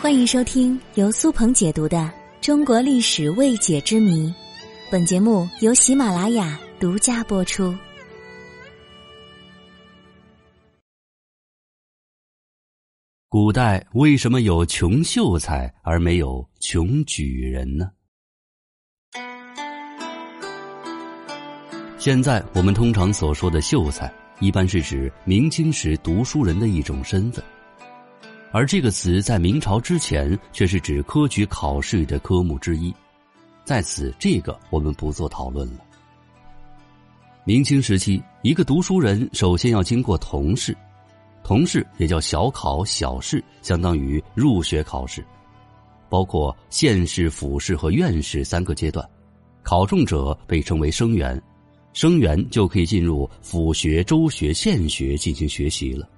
欢迎收听由苏鹏解读的《中国历史未解之谜》，本节目由喜马拉雅独家播出。古代为什么有穷秀才而没有穷举人呢？现在我们通常所说的秀才，一般是指明清时读书人的一种身份。而这个词在明朝之前却是指科举考试的科目之一，在此这个我们不做讨论了。明清时期，一个读书人首先要经过童试，童试也叫小考、小试，相当于入学考试，包括县试、府试和院试三个阶段。考中者被称为生员，生员就可以进入府学、州学、县学进行学习了。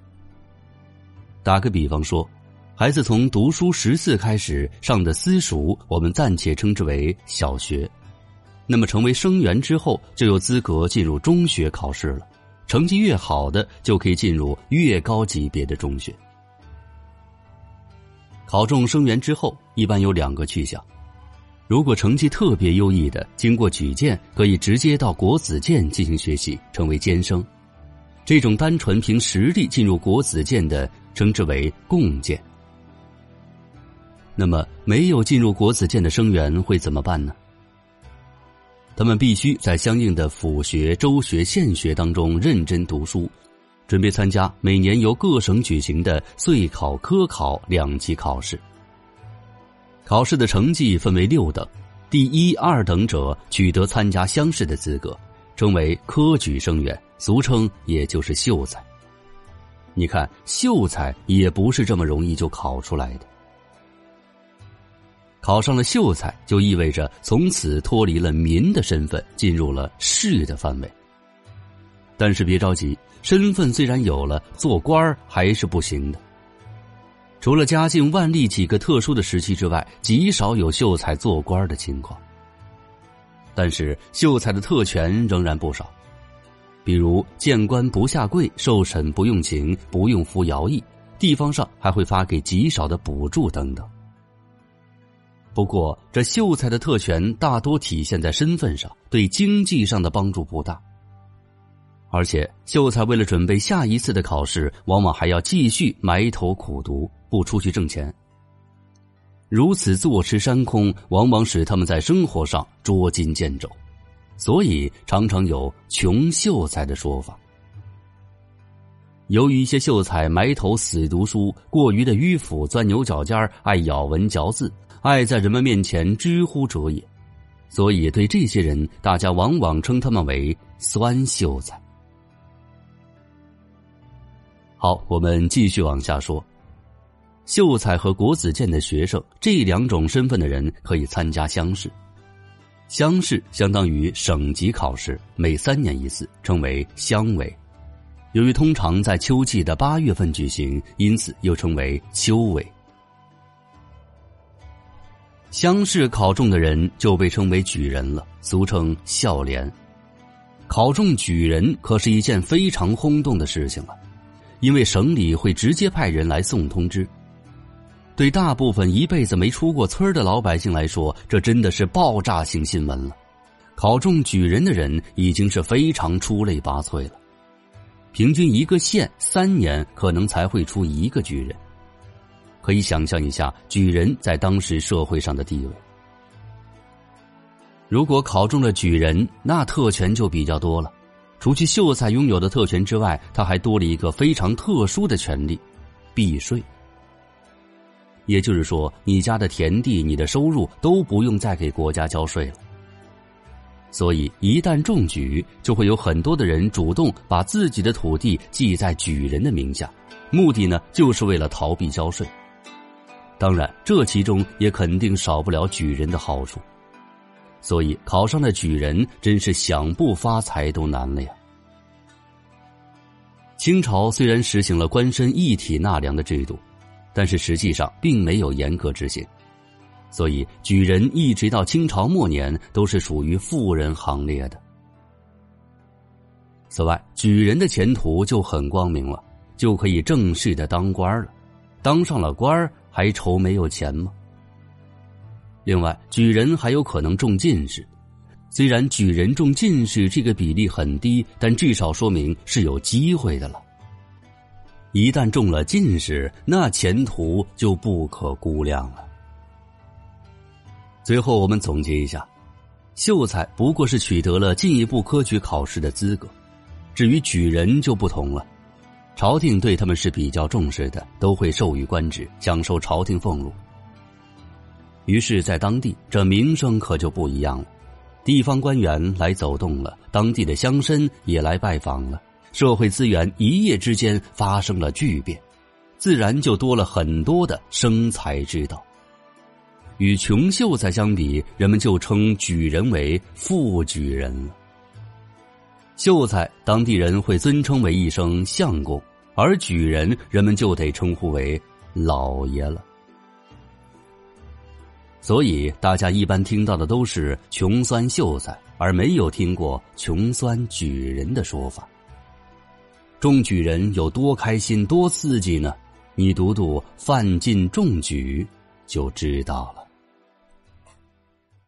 打个比方说，孩子从读书识字开始上的私塾，我们暂且称之为小学。那么成为生员之后，就有资格进入中学考试了。成绩越好的，就可以进入越高级别的中学。考中生员之后，一般有两个去向：如果成绩特别优异的，经过举荐，可以直接到国子监进行学习，成为监生。这种单纯凭实力进入国子监的。称之为共建。那么，没有进入国子监的生员会怎么办呢？他们必须在相应的府学、州学、县学当中认真读书，准备参加每年由各省举行的岁考、科考两级考试。考试的成绩分为六等，第一、二等者取得参加乡试的资格，称为科举生员，俗称也就是秀才。你看，秀才也不是这么容易就考出来的。考上了秀才，就意味着从此脱离了民的身份，进入了士的范围。但是别着急，身份虽然有了，做官还是不行的。除了嘉靖、万历几个特殊的时期之外，极少有秀才做官的情况。但是秀才的特权仍然不少。比如见官不下跪，受审不用请，不用服徭役，地方上还会发给极少的补助等等。不过，这秀才的特权大多体现在身份上，对经济上的帮助不大。而且，秀才为了准备下一次的考试，往往还要继续埋头苦读，不出去挣钱。如此坐吃山空，往往使他们在生活上捉襟见肘。所以常常有“穷秀才”的说法。由于一些秀才埋头死读书，过于的迂腐，钻牛角尖爱咬文嚼字，爱在人们面前知乎者也，所以对这些人，大家往往称他们为“酸秀才”。好，我们继续往下说，秀才和国子监的学生这两种身份的人可以参加乡试。乡试相当于省级考试，每三年一次，称为乡委。由于通常在秋季的八月份举行，因此又称为秋委。乡试考中的人就被称为举人了，俗称孝廉。考中举人可是一件非常轰动的事情了，因为省里会直接派人来送通知。对大部分一辈子没出过村的老百姓来说，这真的是爆炸性新闻了。考中举人的人已经是非常出类拔萃了，平均一个县三年可能才会出一个举人。可以想象一下举人在当时社会上的地位。如果考中了举人，那特权就比较多了。除去秀才拥有的特权之外，他还多了一个非常特殊的权利——避税。也就是说，你家的田地、你的收入都不用再给国家交税了。所以，一旦中举，就会有很多的人主动把自己的土地记在举人的名下，目的呢，就是为了逃避交税。当然，这其中也肯定少不了举人的好处。所以，考上的举人真是想不发财都难了呀。清朝虽然实行了官绅一体纳粮的制度。但是实际上并没有严格执行，所以举人一直到清朝末年都是属于富人行列的。此外，举人的前途就很光明了，就可以正式的当官了。当上了官还愁没有钱吗？另外，举人还有可能中进士。虽然举人中进士这个比例很低，但至少说明是有机会的了。一旦中了进士，那前途就不可估量了。最后，我们总结一下：秀才不过是取得了进一步科举考试的资格，至于举人就不同了。朝廷对他们是比较重视的，都会授予官职，享受朝廷俸禄。于是，在当地这名声可就不一样了。地方官员来走动了，当地的乡绅也来拜访了，社会资源一夜之间发生了巨变，自然就多了很多的生财之道。与穷秀才相比，人们就称举人为富举人了。秀才当地人会尊称为一声相公，而举人人们就得称呼为老爷了。所以，大家一般听到的都是“穷酸秀才”，而没有听过“穷酸举人”的说法。中举人有多开心、多刺激呢？你读读范进中举，就知道了。